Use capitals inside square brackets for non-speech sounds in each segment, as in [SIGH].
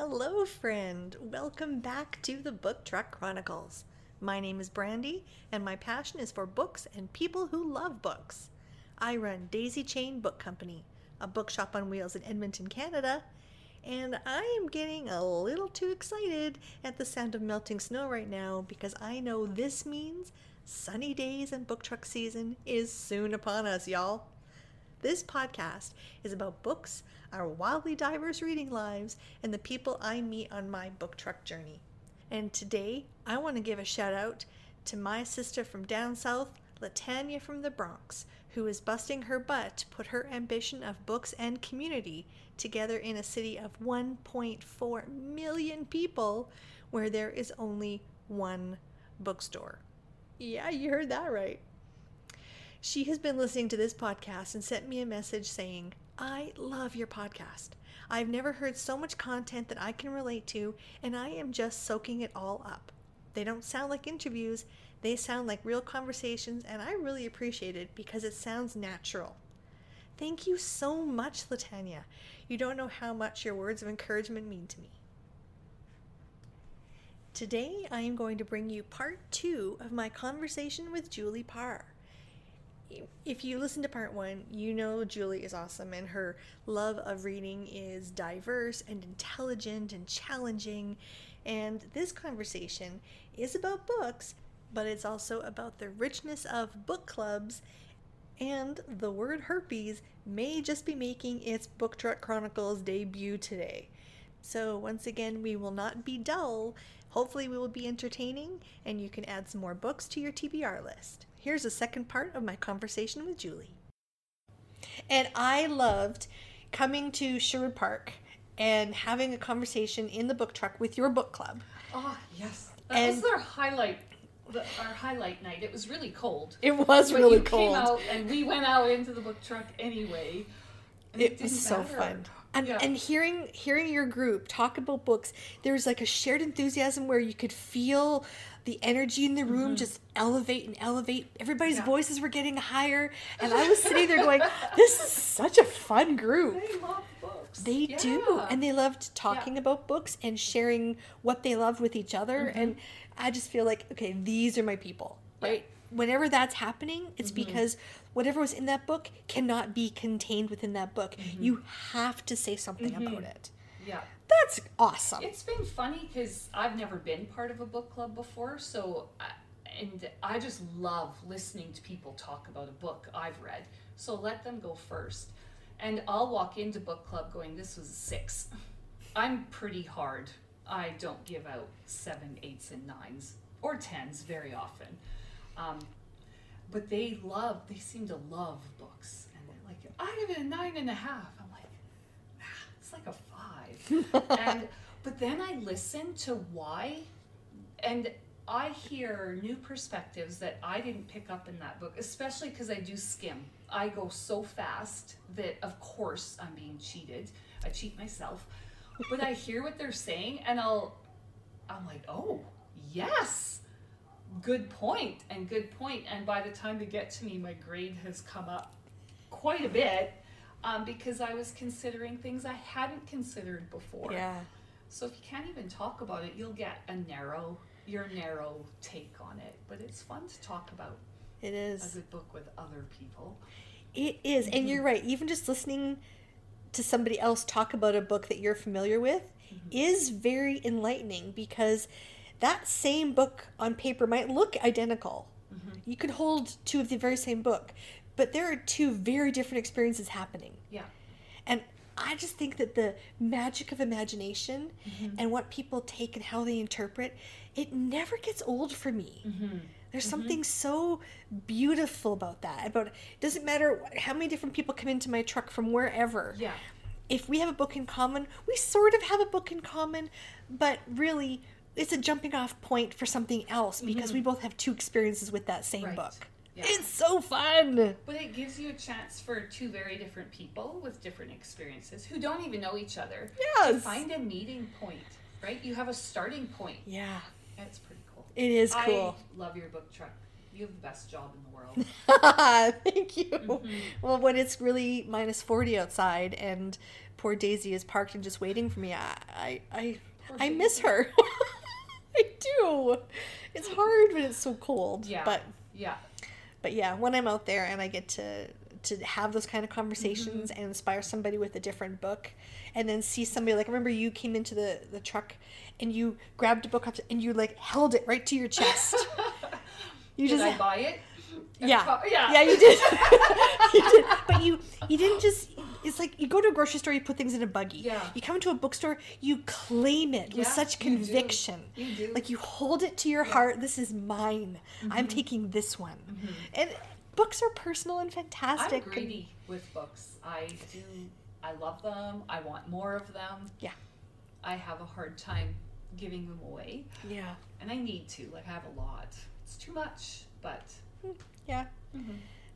Hello, friend. Welcome back to the Book Truck Chronicles. My name is Brandi, and my passion is for books and people who love books. I run Daisy Chain Book Company, a bookshop on wheels in Edmonton, Canada, and I am getting a little too excited at the sound of melting snow right now because I know this means sunny days and book truck season is soon upon us, y'all. This podcast is about books, our wildly diverse reading lives, and the people I meet on my book truck journey. And today, I want to give a shout out to my sister from down south, Latanya from the Bronx, who is busting her butt to put her ambition of books and community together in a city of 1.4 million people where there is only one bookstore. Yeah, you heard that right. She has been listening to this podcast and sent me a message saying, I love your podcast. I've never heard so much content that I can relate to, and I am just soaking it all up. They don't sound like interviews, they sound like real conversations, and I really appreciate it because it sounds natural. Thank you so much, Latanya. You don't know how much your words of encouragement mean to me. Today, I am going to bring you part two of my conversation with Julie Parr if you listen to part one, you know Julie is awesome and her love of reading is diverse and intelligent and challenging. And this conversation is about books, but it's also about the richness of book clubs. And the word herpes may just be making its Book Truck Chronicles debut today. So, once again, we will not be dull. Hopefully, we will be entertaining, and you can add some more books to your TBR list. Here's the second part of my conversation with Julie. And I loved coming to Sherwood Park and having a conversation in the book truck with your book club. Oh, yes. That and was our highlight the, our highlight night. It was really cold. It was but really you cold. Came out and we went out into the book truck anyway. It, it was so fun. And, yeah. and hearing hearing your group talk about books, there was like a shared enthusiasm where you could feel the energy in the room mm-hmm. just elevate and elevate. Everybody's yeah. voices were getting higher, and I was sitting there going, [LAUGHS] "This is such a fun group." They love books. They yeah. do, and they loved talking yeah. about books and sharing what they loved with each other. Mm-hmm. And I just feel like, okay, these are my people, right? Whenever that's happening, it's mm-hmm. because whatever was in that book cannot be contained within that book. Mm-hmm. You have to say something about mm-hmm. it. Yeah. That's awesome. It's been funny because I've never been part of a book club before, so I, and I just love listening to people talk about a book I've read. So let them go first, and I'll walk into book club going, "This was a six. I'm pretty hard. I don't give out seven, eights, and nines or tens very often. Um, but they love. They seem to love books, and they're like, "I give it a nine and a half." "It's like a [LAUGHS] and but then I listen to why, and I hear new perspectives that I didn't pick up in that book, especially because I do skim. I go so fast that, of course, I'm being cheated. I cheat myself, but I hear what they're saying, and I'll, I'm like, oh yes, good point, and good point. And by the time they get to me, my grade has come up quite a bit um, because I was considering things I hadn't considered before. Yeah. So if you can't even talk about it, you'll get a narrow, your narrow take on it. But it's fun to talk about. It is a good book with other people. It is, and mm-hmm. you're right. Even just listening to somebody else talk about a book that you're familiar with mm-hmm. is very enlightening because that same book on paper might look identical. Mm-hmm. You could hold two of the very same book, but there are two very different experiences happening. Yeah. And I just think that the magic of imagination mm-hmm. and what people take and how they interpret, it never gets old for me. Mm-hmm. There's mm-hmm. something so beautiful about that. About it doesn't matter how many different people come into my truck from wherever. Yeah. If we have a book in common, we sort of have a book in common, but really it's a jumping off point for something else because mm-hmm. we both have two experiences with that same right. book. Yeah. It's so fun. But it gives you a chance for two very different people with different experiences who don't even know each other. Yes. To find a meeting point, right? You have a starting point. Yeah. That's pretty cool. It is cool. I love your book truck. You have the best job in the world. [LAUGHS] Thank you. Mhm. Well, when it's really minus 40 outside and poor Daisy is parked and just waiting for me, I I I, I miss her. [LAUGHS] I do. It's hard when it's so cold. Yeah. But Yeah. But yeah, when I'm out there and I get to to have those kind of conversations Mm-hmm. and inspire somebody with a different book and then see somebody like I remember you came into the the truck and you grabbed a book up and you like held it right to your chest. [LAUGHS] You Did just I buy it? yeah. [LAUGHS] Yeah. Yeah, you did. [LAUGHS] you did. But you you didn't just it's like you go to a grocery store, you put things in a buggy. Yeah. You come into a bookstore, you claim it with Yeah, such you do. conviction. You do. Like you hold it to your heart. This is mine. I'm Mm-hmm. taking this one. Mm-hmm. And books are personal and fantastic. I'm greedy with books. I do. I love them. I want more of them. Yeah. I have a hard time giving them away, Yeah. and I need to. Like I have a lot. It's too much, but Yeah.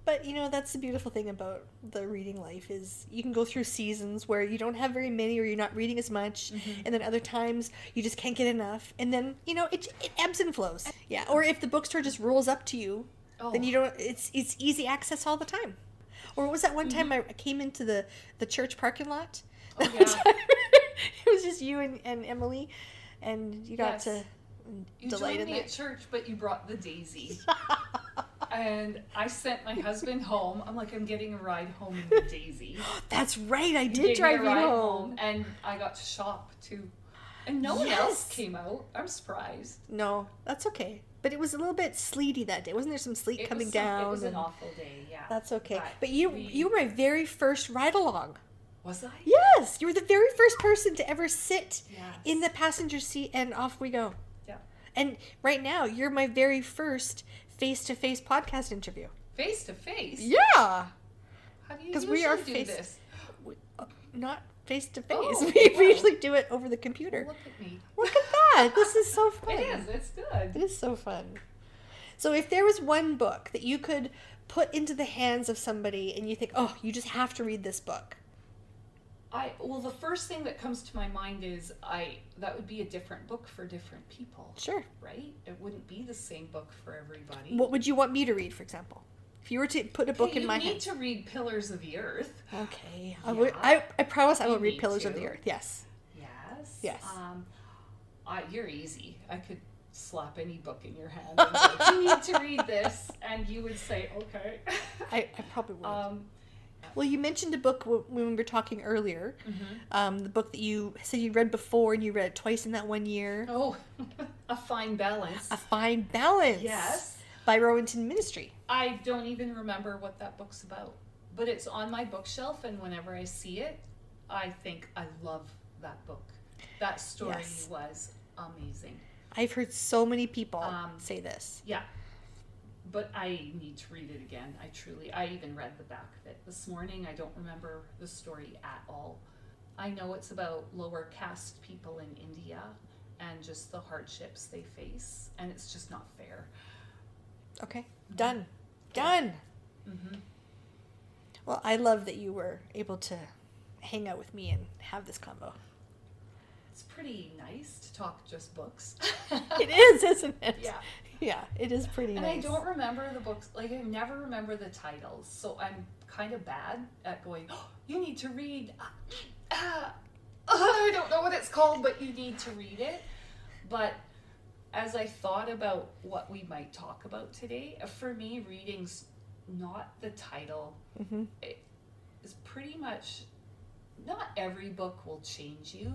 But you know that's the beautiful thing about the reading life is you can go through seasons where you don't have very many or you're not reading as much, mm-hmm. and then other times you just can't get enough, and then you know it it ebbs and flows. Yeah. Or if the bookstore just rolls up to you, then Oh. you don't. It's it's easy access all the time. Or was that one time mm-hmm. I came into the the church parking lot? Oh, [LAUGHS] yeah. it was just you and, and Emily, and you got Yes. to you delight joined in me that. at church, but you brought the daisy. [LAUGHS] and I sent my [LAUGHS] husband home. I'm like, I'm getting a ride home in the [GASPS] daisy. That's right. I did drive you ride home. and I got to shop too. And no one else came out. I'm surprised. No, that's okay. But it was a little bit sleety that day. Wasn't there some sleet It coming some- down? It was an awful day. Yeah. That's okay. But But you we- you were my very first ride along. was I? Yes, you were the very first person to ever sit Yes. in the passenger seat and off we go. Yeah. And right now, you're my very first face-to-face podcast interview. Face to face. Yeah. How do you 'Cause usually we are do face- this? We- uh, Not face to face. We wow. we usually do it over the computer. Look at me. Look at that. This is so [LAUGHS] fun. It is. It's good. It is so fun. So if there was one book that you could put into the hands of somebody and you think, "Oh, you just have to read this book." I well, the first thing that comes to my mind is I that would be a different book for different people, Sure. right? It wouldn't be the same book for everybody. What would you want me to read, for example? If you were to put a book Okay, in you my need hands. to read Pillars of the Earth. Okay. I, would, I, I promise I will read need Pillars of the Earth. Yes. Yes. Yes. Um, I, you're easy. I could slap any book in your hand and go, "You need to read this," [LAUGHS] and you would say, "Okay." I, I probably would. um, well, you mentioned a book when we were talking earlier. Um, the book that you said you read before and you read it twice in that one year. oh, [LAUGHS] a fine balance. A Fine Balance. Yes. By Rohinton Mistry. I don't even remember what that book's about, but it's on my bookshelf, and whenever I see it, I think I love that book. That story Yes. was amazing. I've heard so many people Um, say this. Yeah. But I need to read it again. I truly, I even read the back of it this morning. I don't remember the story at all. I know it's about lower caste people in India and just the hardships they face, and it's just not fair. Okay. Done. Done. Mm-hmm. Well, I love that you were able to hang out with me and have this combo. It's pretty nice to talk just books. [LAUGHS] It is, isn't it? [LAUGHS] Yeah. Yeah, it is pretty And nice. I don't remember the books, like, I never remember the titles, so I'm kind of bad at going, oh, you need to read. Uh, uh, I don't know what it's called, but you need to read it. But as I thought about what we might talk about today, uh, for me, reading's not the title. Mhm. It is pretty much, not every book will change you,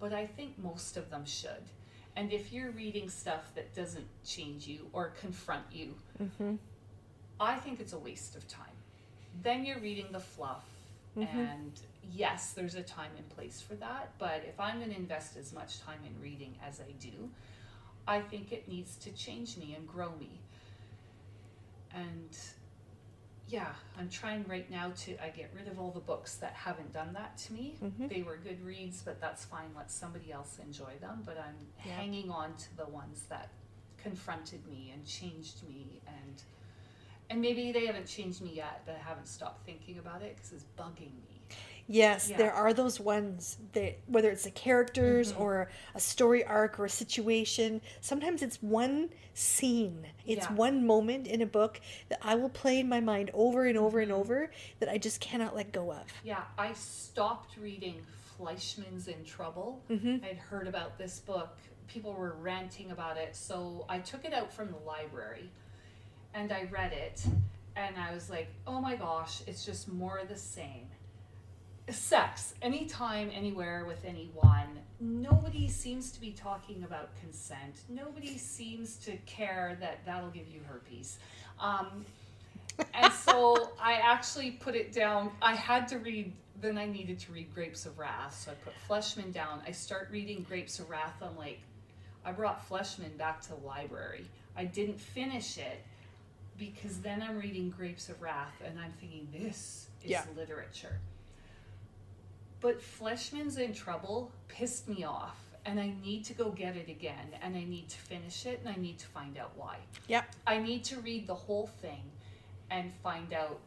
but I think most of them should. And if you're reading stuff that doesn't change you or confront you, Mhm. I think it's a waste of time. Then you're reading the fluff, Mhm. and yes, there's a time and place for that. But if I'm going to invest as much time in reading as I do, I think it needs to change me and grow me. And yeah, I'm trying right now to I get rid of all the books that haven't done that to me. Mhm. They were good reads, but that's fine. Let somebody else enjoy them. But I'm Yeah. hanging on to the ones that confronted me and changed me and and maybe they haven't changed me yet, but I haven't stopped thinking about it because it's bugging me. Yes, Yeah. there are those ones that whether it's the characters Mm-hmm. or a story arc or a situation, sometimes it's one scene. It's Yeah. one moment in a book that I will play in my mind over and over Mm-hmm. and over that I just cannot let go of. Yeah, I stopped reading Fleishman's in Trouble. Mhm. I'd heard about this book. People were ranting about it, so I took it out from the library and I read it and I was like, "Oh my gosh, it's just more of the same." Sex, anytime, anywhere with anyone. Nobody seems to be talking about consent. Nobody seems to care that that'll give you herpes. Um, and [LAUGHS] so I actually put it down. I had to read, then I needed to read Grapes of Wrath. So I put Fleishman down. I start reading Grapes of Wrath. I'm like, I brought Fleishman back to the library. I didn't finish it because then I'm reading Grapes of Wrath and I'm thinking, this is Yeah. literature. But Fleishman's in Trouble pissed me off. And I need to go get it again. And I need to finish it. And I need to find out why. Yep. I need to read the whole thing and find out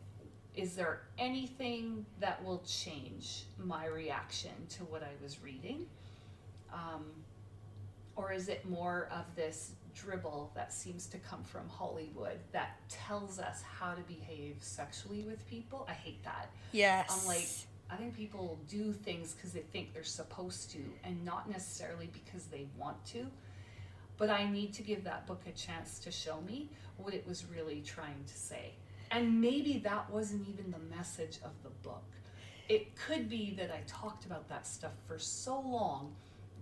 is there anything that will change my reaction to what I was reading? Um, or is it more of this dribble that seems to come from Hollywood that tells us how to behave sexually with people? I hate that. Yes. I'm like, I think people do things because they think they're supposed to and not necessarily because they want to. But I need to give that book a chance to show me what it was really trying to say. And maybe that wasn't even the message of the book. It could be that I talked about that stuff for so long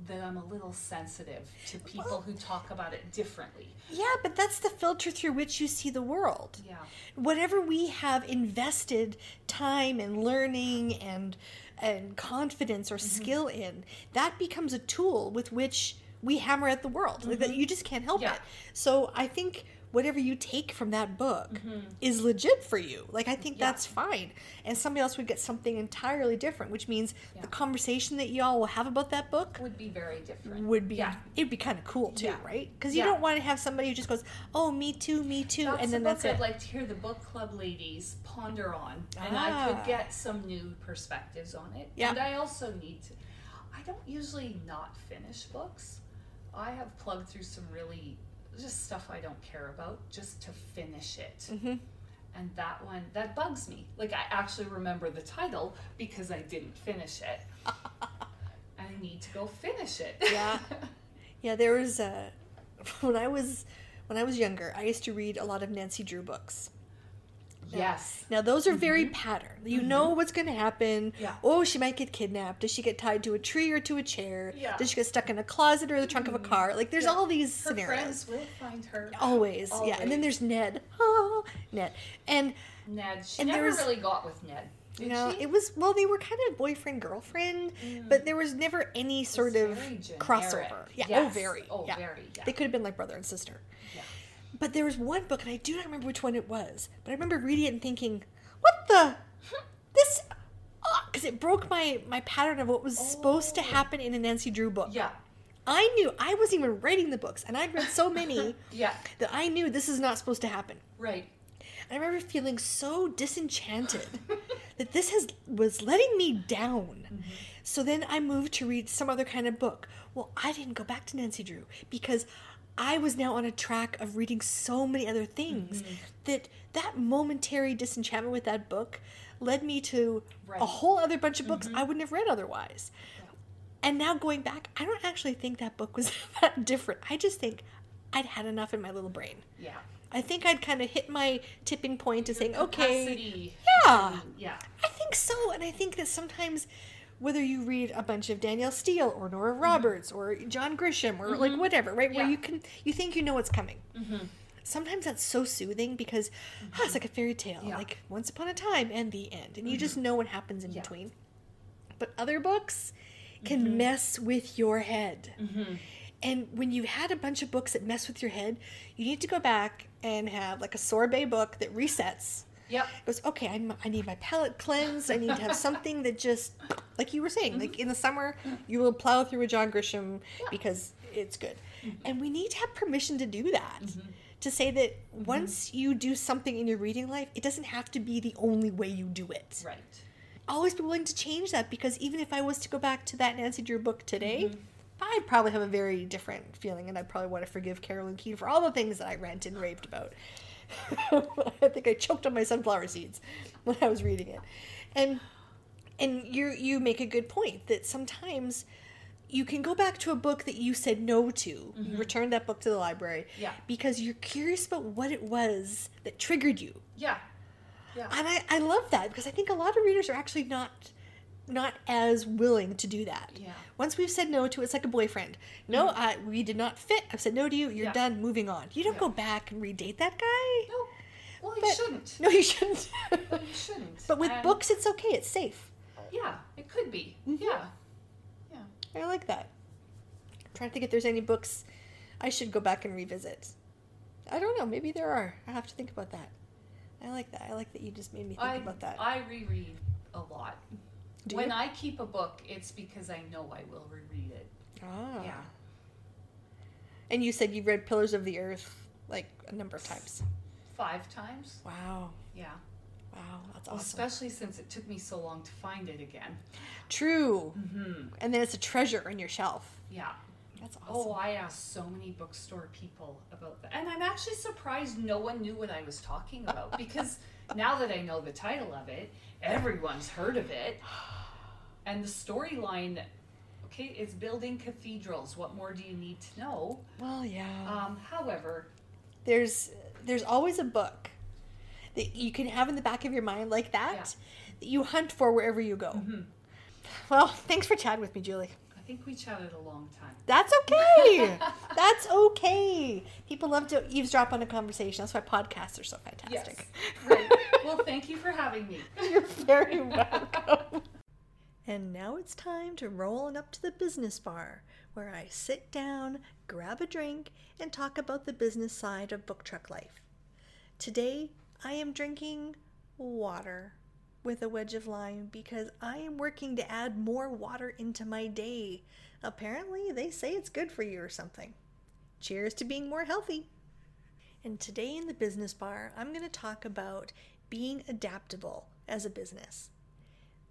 that I'm a little sensitive to people Well- who talk about it differently. yeah, but that's the filter through which you see the world. Yeah. whatever we have invested time and learning and and confidence or mm-hmm. skill in that becomes a tool with which we hammer at the world like that mm-hmm. you just can't help Yeah. it so i think whatever you take from that book is legit for you like i think Yeah. that's fine and somebody else would get something entirely different which means Yeah. the conversation that y'all will have about that book Would be very different. would be Yeah. it'd be kind of cool too Yeah. right because you don't want to have somebody who just goes oh me too me too That's and then book that's I'd it like to hear the book club ladies ponder on, and I Ah. could get some new perspectives on it. Yeah. And I also need to. I don't usually not finish books. I have plugged through some really just stuff I don't care about just to finish it. Mhm. And that one that bugs me. Like I actually remember the title because I didn't finish it. [LAUGHS] I need to go finish it. Yeah. [LAUGHS] Yeah, there was uh, [LAUGHS] when I was when I was younger, I used to read a lot of Nancy Drew books. Yes. Now those are very mm-hmm. pattern. You mm-hmm. know what's going to happen. Mm-hmm. Yeah. Oh, she might get kidnapped. Does she get tied to a tree or to a chair? Yeah. Does she get stuck in a closet or the trunk of a mm-hmm. car? Like there's Yeah. all these Her scenarios. friends will find her. Always. Yeah. And then there's Ned. Oh, Ned. And Ned. She And never was- really got with Ned. Did you know, she? it was well, they were kind of boyfriend girlfriend, mm. but there was never any sort of generic. crossover. Yeah. Oh, very. Oh, yeah. very, yeah. They could have been like brother and sister. Yeah. But there was one book, and I do not remember which one it was. But I remember reading it and thinking, "What the? This?" Because it broke my my pattern of what was supposed to Oh. happen in a Nancy Drew book. Yeah. I knew I wasn't even writing the books, and I'd read so [LAUGHS] many Yeah. that I knew this is not supposed to happen. Right. I remember feeling so disenchanted [LAUGHS] that this has was letting me down. Mm-hmm. So then I moved to read some other kind of book. Well, I didn't go back to Nancy Drew because I was now on a track of reading so many other things Mm-hmm. that that momentary disenchantment with that book led me to Right. a whole other bunch of books I wouldn't have read otherwise. And now going back, I don't actually think that book was [LAUGHS] that different. I just think I'd had enough in my little brain. Yeah. I think I'd kind of hit my tipping point to Your saying, okay, yeah. Yeah. I think so. And I think that sometimes, whether you read a bunch of Danielle Steel or Nora Roberts or John Grisham or like whatever, right, where you can you think you know what's coming. Mm-hmm. Sometimes that's so soothing because ah, it's like a fairy tale, Yeah. like once upon a time and the end, and you just know what happens in Yeah. between. But other books can mess with your head. Mm-hmm. And when you had a bunch of books that mess with your head, you need to go back and have like a sorbet book that resets. Yep. Goes, okay, I'm, I need my palate cleansed. I need to have something that just, like you were saying, like in the summer, you will plow through a John Grisham Yeah. because it's good. Mm-hmm. And we need to have permission to do that. Mm-hmm. To say that mm-hmm. once you do something in your reading life, it doesn't have to be the only way you do it. Right. always be willing to change that because even if I was to go back to that Nancy Drew book today, I'd probably have a very different feeling and I'd probably want to forgive Carolyn Keene for all the things that I rant and raved about. [LAUGHS] I think I choked on my sunflower seeds when I was reading it. And and you you make a good point that sometimes you can go back to a book that you said no to. You mm-hmm. return that book to the library Yeah. because you're curious about what it was that triggered you. Yeah. Yeah. And I, I love that because I think a lot of readers are actually not not as willing to do that. Yeah. Once we've said no to it, it's like a boyfriend. No, I, we did not fit. I've said no to you. You're Yeah. done. Moving on. You don't Yeah. go back and redate that guy. No. Well, you But- shouldn't. No, you shouldn't. You shouldn't. but with And- books, it's okay. It's safe. Yeah, it could be. Mhm. Yeah. Yeah. I like that. I'm trying to think if there's any books I should go back and revisit. I don't know. Maybe there are. I have to think about that. I like that. I like that you just made me think I, about that. I reread a lot. Do when you? I keep a book, it's because I know I will reread it. Ah. Yeah. And you said you've read Pillars of the Earth like a number of times. Five times. Wow. Yeah. Wow. That's awesome. Especially since it took me so long to find it again. True. Mm-hmm. And then it's a treasure on your shelf. Yeah. That's awesome. Oh, I asked so many bookstore people about that. And I'm actually surprised no one knew what I was talking about because now that I know the title of it, everyone's heard of it. And the storyline, okay, it's building cathedrals. What more do you need to know? Well, yeah. Um, however, there's there's always a book that you can have in the back of your mind like that Yeah. that you hunt for wherever you go. mhm, Well, thanks for chatting with me, Julie. I think we chatted a long time. That's okay. [LAUGHS] That's okay. People love to eavesdrop on a conversation. That's why podcasts are so fantastic. [LAUGHS] Right. Well, thank you for having me. [LAUGHS] You're very welcome. And now it's time to roll on up to the business bar, where I sit down, grab a drink, and talk about the business side of book truck life. Today, I am drinking water with a wedge of lime because I am working to add more water into my day. Apparently, they say it's good for you or something. Cheers to being more healthy. And today in the business bar, I'm going to talk about being adaptable as a business.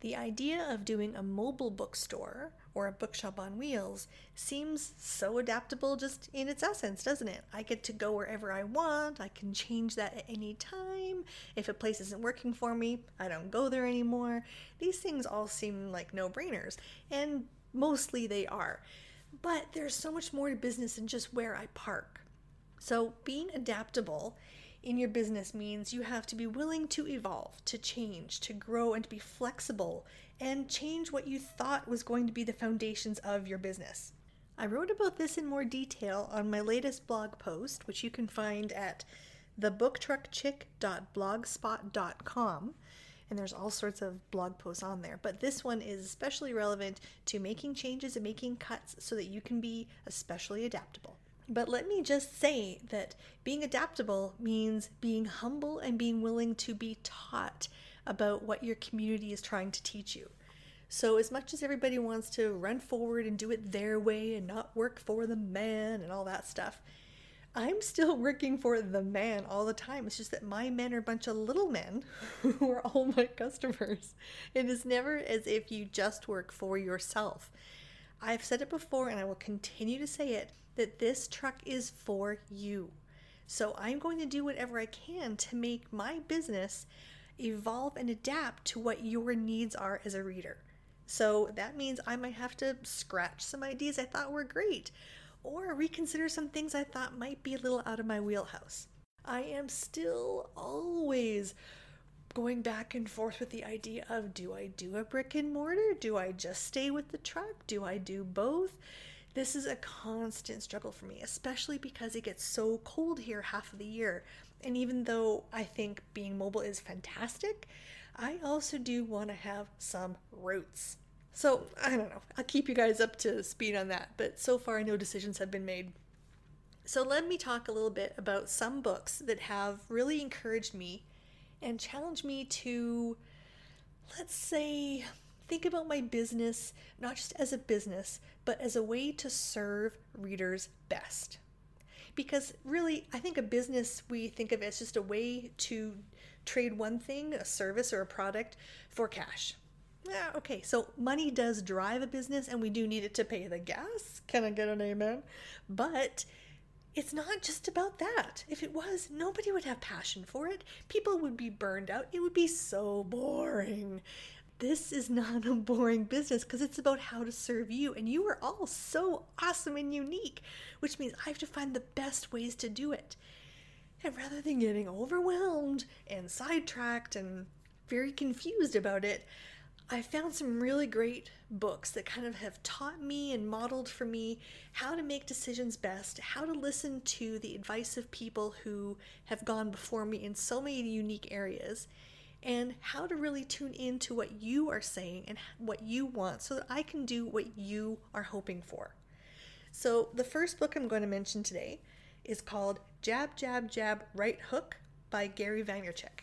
The idea of doing a mobile bookstore or a bookshop on wheels seems so adaptable just in its essence, doesn't it? I get to go wherever I want, I can change that at any time. If a place isn't working for me, I don't go there anymore. These things all seem like no brainers, and mostly they are. But there's so much more to business than just where I park. So, being adaptable in your business means you have to be willing to evolve, to change, to grow, and to be flexible and change what you thought was going to be the foundations of your business. I wrote about this in more detail on my latest blog post, which you can find at thebooktruckchick.blogspot.com. And there's all sorts of blog posts on there. But this one is especially relevant to making changes and making cuts so that you can be especially adaptable. But let me just say that being adaptable means being humble and being willing to be taught about what your community is trying to teach you. So, as much as everybody wants to run forward and do it their way and not work for the man and all that stuff, I'm still [LAUGHS] working for the man all the time. It's just that my men are a bunch of little men [LAUGHS] who are all my customers. It is never as if you just work for yourself. I've said it before and I will continue to say it that this truck is for you. So I'm going to do whatever I can to make my business evolve and adapt to what your needs are as a reader. So that means I might have to scratch some ideas I thought were great or reconsider some things I thought might be a little out of my wheelhouse. I am still always going back and forth with the idea of do I do a brick and mortar? Do I just stay with the truck? Do I do both? This is a constant struggle for me, especially because it gets so cold here half of the year. And even though I think being mobile is fantastic, I also do want to have some roots. So I don't know. I'll keep you guys up to speed on that, but so far no decisions have been made. So let me talk a little bit about some books that have really encouraged me and challenged me to, let's say, think about my business not just as a business, but as a way to serve readers best. Because really, I think a business we think of as just a way to trade one thing, a service or a product, for cash. Yeah, okay, so money does drive a business and we do need it to pay the gas. Can I get an amen? But it's not just about that. If it was, nobody would have passion for it. People would be burned out. It would be so boring. This is not [LAUGHS] a boring business because it's about how to serve you. And you are all so awesome and unique, which means I have to find the best ways to do it. And rather than getting overwhelmed and sidetracked and very confused about it, I found some really great books that kind of have taught me and modeled for me how to make decisions best, how to listen to the advice of people who have gone before me in so many unique areas, and how to really tune into what you are saying and what you want so that I can do what you are hoping for. So, the first book I'm going to mention today is called Jab, Jab, Jab, Right Hook by Gary Vaynerchuk.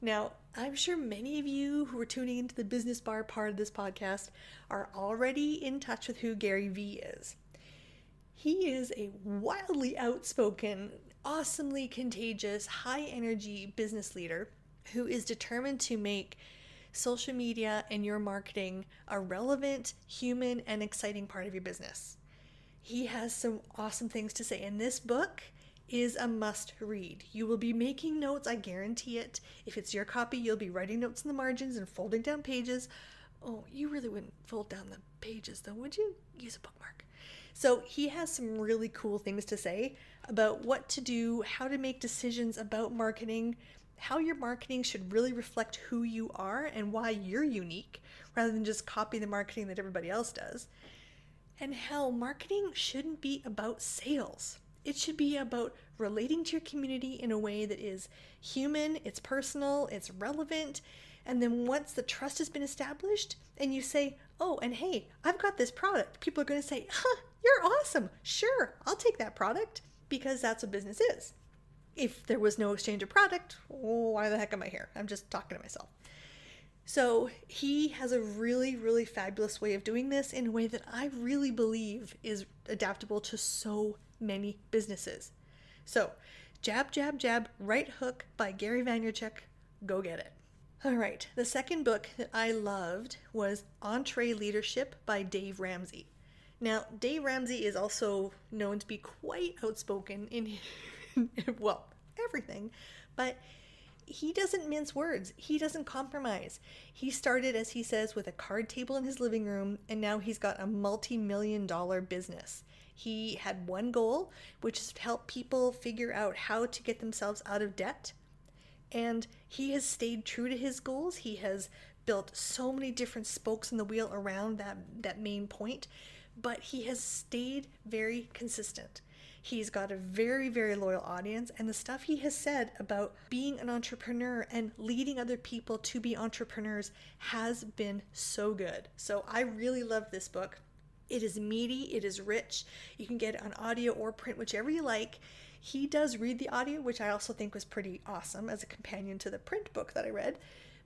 Now, I'm sure many of you who are tuning into the business bar part of this podcast are already in touch with who Gary Vee is. He is a wildly outspoken, awesomely contagious, high energy business leader who is determined to make social media and your marketing a relevant, human, and exciting part of your business. He has some awesome things to say in this book is a must read. You will be making notes, I guarantee it. If it's your copy, you'll be writing notes in the margins and folding down pages. Oh, you really wouldn't fold down the pages though, would you? Use a bookmark. So, he has some really cool things to say about what to do, how to make decisions about marketing, how your marketing should really reflect who you are and why you're unique rather than just copy the marketing that everybody else does, and how marketing shouldn't be about sales. It should be about relating to your community in a way that is human, it's personal, it's relevant. And then once the trust has been established and you say, oh, and hey, I've got this product, people are going to say, huh, you're awesome. Sure, I'll take that product because that's what business is. If there was no exchange of product, why the heck am I here? I'm just talking to myself. So he has a really, really fabulous way of doing this in a way that I really believe is adaptable to so many businesses. So, Jab, Jab, Jab, Right Hook by Gary Vaynerchuk. Go get it. All right, the second book that I loved was EntreLeadership by Dave Ramsey. Now, Dave Ramsey is also known to be quite outspoken in, [LAUGHS] [LAUGHS] well, everything, but he doesn't mince words. He doesn't compromise. He started, as he says, with a card table in his living room, and now he's got a multi million dollar business. He had one goal, which is to help people figure out how to get themselves out of debt. And he has stayed true to his goals. He has built so many different spokes in the wheel around that, that main point, but he has stayed very consistent. He's got a very, very loyal audience, and the stuff he has said about being an entrepreneur and leading other people to be entrepreneurs has been so good. So I really love this book. It is meaty, it is rich. You can get it on audio or print, whichever you like. He does read the audio, which I also think was pretty awesome as a companion to the print book that I read,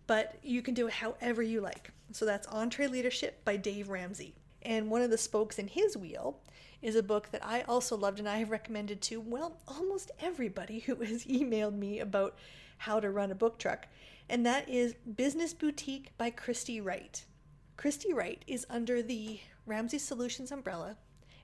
but you can do it however you like. So that's EntreLeadership by Dave Ramsey. And one of the spokes in his wheel is a book that I also loved and I have recommended to, well, almost everybody who has [LAUGHS] emailed me about how to run a book truck, and that is Business Boutique by Christy Wright. Christy Wright is under the Ramsey Solutions umbrella,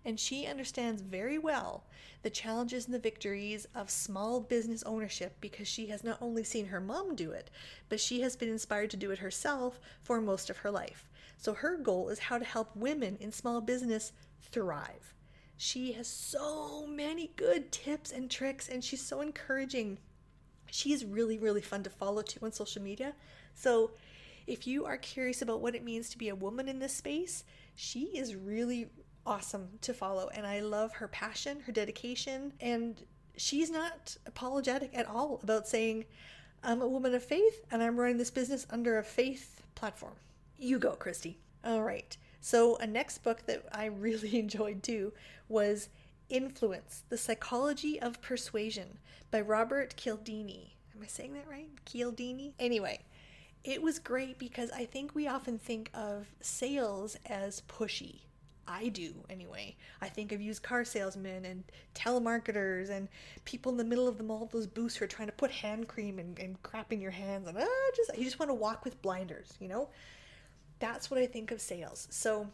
and she understands very well the challenges and the victories of small business ownership because she has not only seen her mom do it, but she has been inspired to do it herself for most of her life. So her goal is how to help women in small business thrive. She has so many good tips and tricks, and she's so encouraging. She's really, really fun to follow too on social media. So if you are curious about what it means to be a woman in this space, she is really awesome to follow. And I love her passion, her dedication, and she's not apologetic at all about saying, I'm a woman of faith and I'm running this business under a faith platform. You go, Christy. All right. So, a next book that I [LAUGHS] really enjoyed too was Influence The Psychology of Persuasion by Robert Cialdini. Am I saying that right? Cialdini? Anyway, it was great because I think we often think of sales as pushy. I do anyway. I think of used car salesmen and telemarketers and people in the middle of the mall, those booths who are trying to put hand cream and, and crap in your hands and ah, just you just want to walk with blinders, you know? that's what I think of sales. So,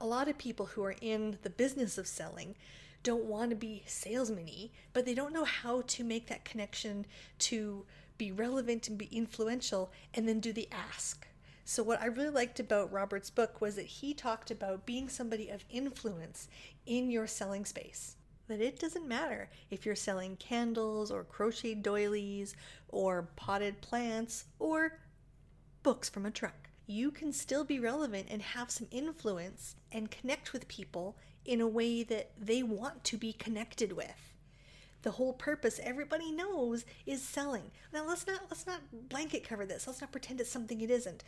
a lot of people who are in the business of selling don't want to be salesmen but they don't know how to make that connection to be relevant and be influential and then do the ask. So, what I really liked about Robert's book was that he talked about being somebody of influence in your selling space. That it doesn't matter if you're selling candles or crocheted doilies or potted plants or books from a truck. You can still be relevant and have some influence and connect with people in a way that they want to be connected with. The whole purpose everybody knows is selling. Now let's not let's not blanket cover this. Let's not pretend it's something it isn't.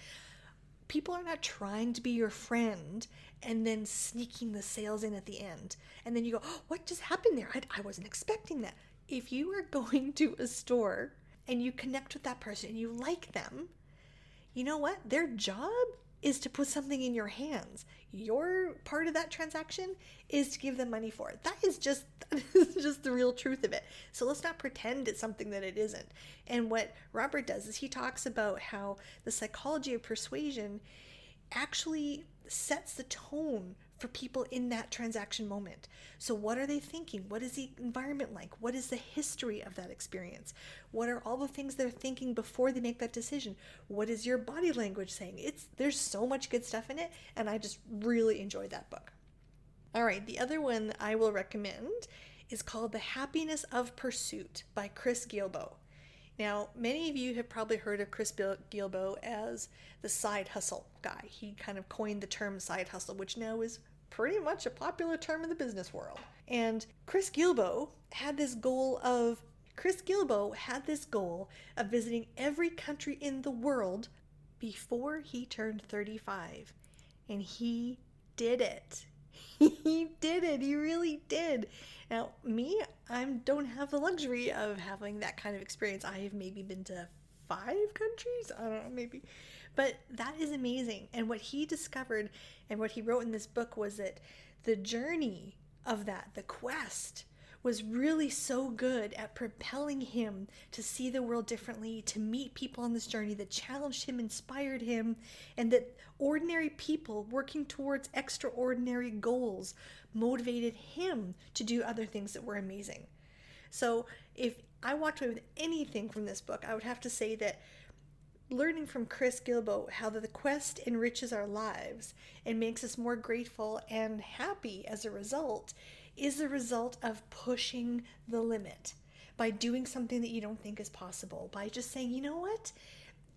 People are not trying to be your friend and then sneaking the sales in at the end. And then you go, oh, what just happened there? I, I wasn't expecting that. If you are [LAUGHS] going to a store and you connect with that person and you like them, you know what? Their job is to put something in your hands. Your part of that transaction is to give them money for it. That is just [LAUGHS] that is just the real truth of it. So let's not pretend it's something that it isn't. And what Robert does is he talks about how the psychology of persuasion actually sets the tone for people in that transaction moment. So, what are they thinking? What is the environment like? What is the history of that experience? What are all the things they're thinking before they make that decision? What is your body language saying? It's there's so much good stuff in it, and I just really enjoyed that book. All right, the other one I will recommend is called The Happiness of Pursuit by Chris Guillebeau. Now, many of you have probably heard of Chris Guillebeau as the side hustle guy. He kind of coined the term side hustle, which now is pretty much a popular term in the business world. And Chris Guillebeau had this goal of Chris Guillebeau had this goal of visiting every country in the world before he turned 35. And he did it. [LAUGHS] he did it. He really did. Now, me, I don't have the luxury of having that kind of experience. I have maybe been to five countries. I don't know, maybe. But that is amazing. And what he discovered and what he wrote in this book was that the journey of that, the quest, was really so good at propelling him to see the world differently, to meet people on this journey that challenged him, inspired him, and that ordinary people working towards extraordinary goals motivated him to do other things that were amazing. So, if I walked away with anything from this book, I would have to say that learning from Chris Guillebeau how the quest enriches our lives and makes us more grateful and happy as a result is the result of pushing the limit by doing something that you don't think is possible, by just saying, you know what?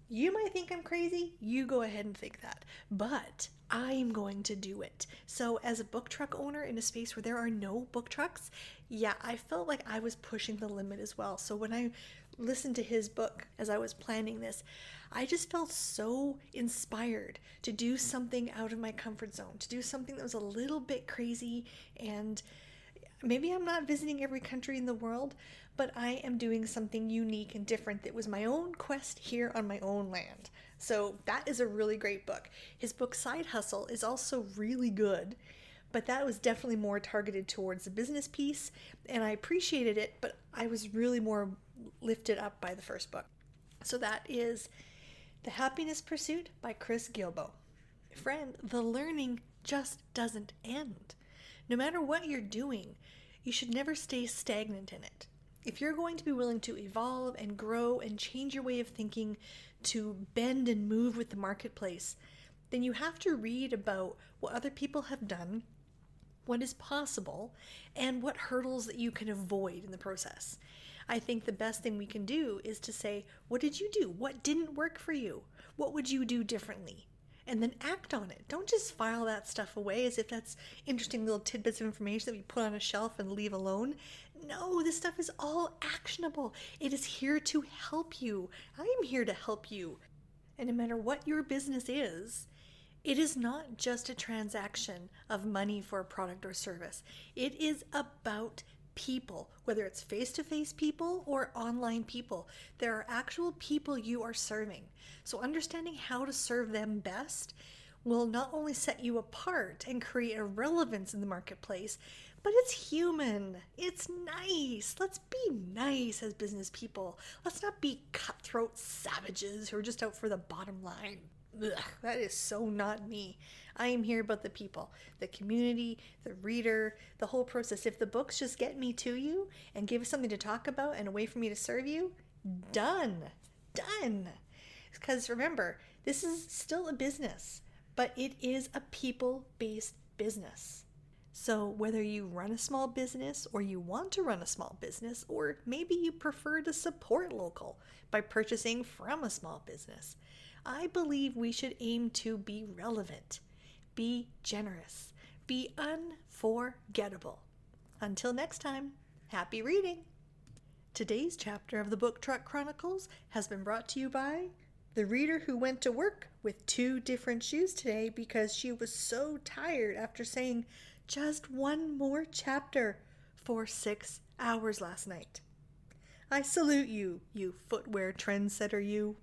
You might think I'm crazy, you go ahead and think that, but I'm going to do it. So, as a book truck owner in a space where there are no book trucks, yeah, I felt like I was pushing the limit as well. So, when I listened to his book as I was planning this, I just felt so inspired to do something out of my comfort zone, to do something that was a little bit crazy and maybe I'm not visiting every country in the world, but I am doing something unique and different that was my own quest here on my own land. So that is a really great book. His book Side Hustle is also really good, but that was definitely more targeted towards the business piece, and I appreciated it, but I was really more lifted up by the first book. So that is The Happiness Pursuit by Chris Guillebeau. Friend, the learning just doesn't end. No matter what you're doing, you should never stay stagnant in it. If you're going to be willing to evolve and grow and change your way of thinking to bend and move with the marketplace, then you have to read about what other people have done, what is possible, and what hurdles that you can avoid in the process. I think the best thing we can do is to say, What did you do? What didn't work for you? What would you do differently? And then act on it. Don't just file that stuff away as if that's interesting little tidbits of information that we put on a shelf and leave alone. No, this stuff is all actionable. It is here to help you. I am here to help you. And no matter what your business is, it is not just a transaction of money for a product or service. It is about people, whether it's face to face people or online people. There are actual people you are serving. So, understanding how to serve them best will not only set you apart and create a relevance in the marketplace, but it's human. It's nice. Let's be nice as business people. Let's not be cutthroat savages who are just out for the bottom line. Ugh, that is so not me. I am here about the people, the community, the reader, the whole process. If the books just get me to you and give us something to talk about and a way for me to serve you, done. Done. Because remember, this is still a business, but it is a people based business. So, whether you run a small business or you want to run a small business, or maybe you prefer to support local by purchasing from a small business, I believe we should aim to be relevant, be generous, be unforgettable. Until next time, happy reading! Today's chapter of the Book Truck Chronicles has been brought to you by the reader who went to work with two different shoes today because she was so tired after saying just one more chapter for six hours last night. I salute you, you footwear trendsetter, you.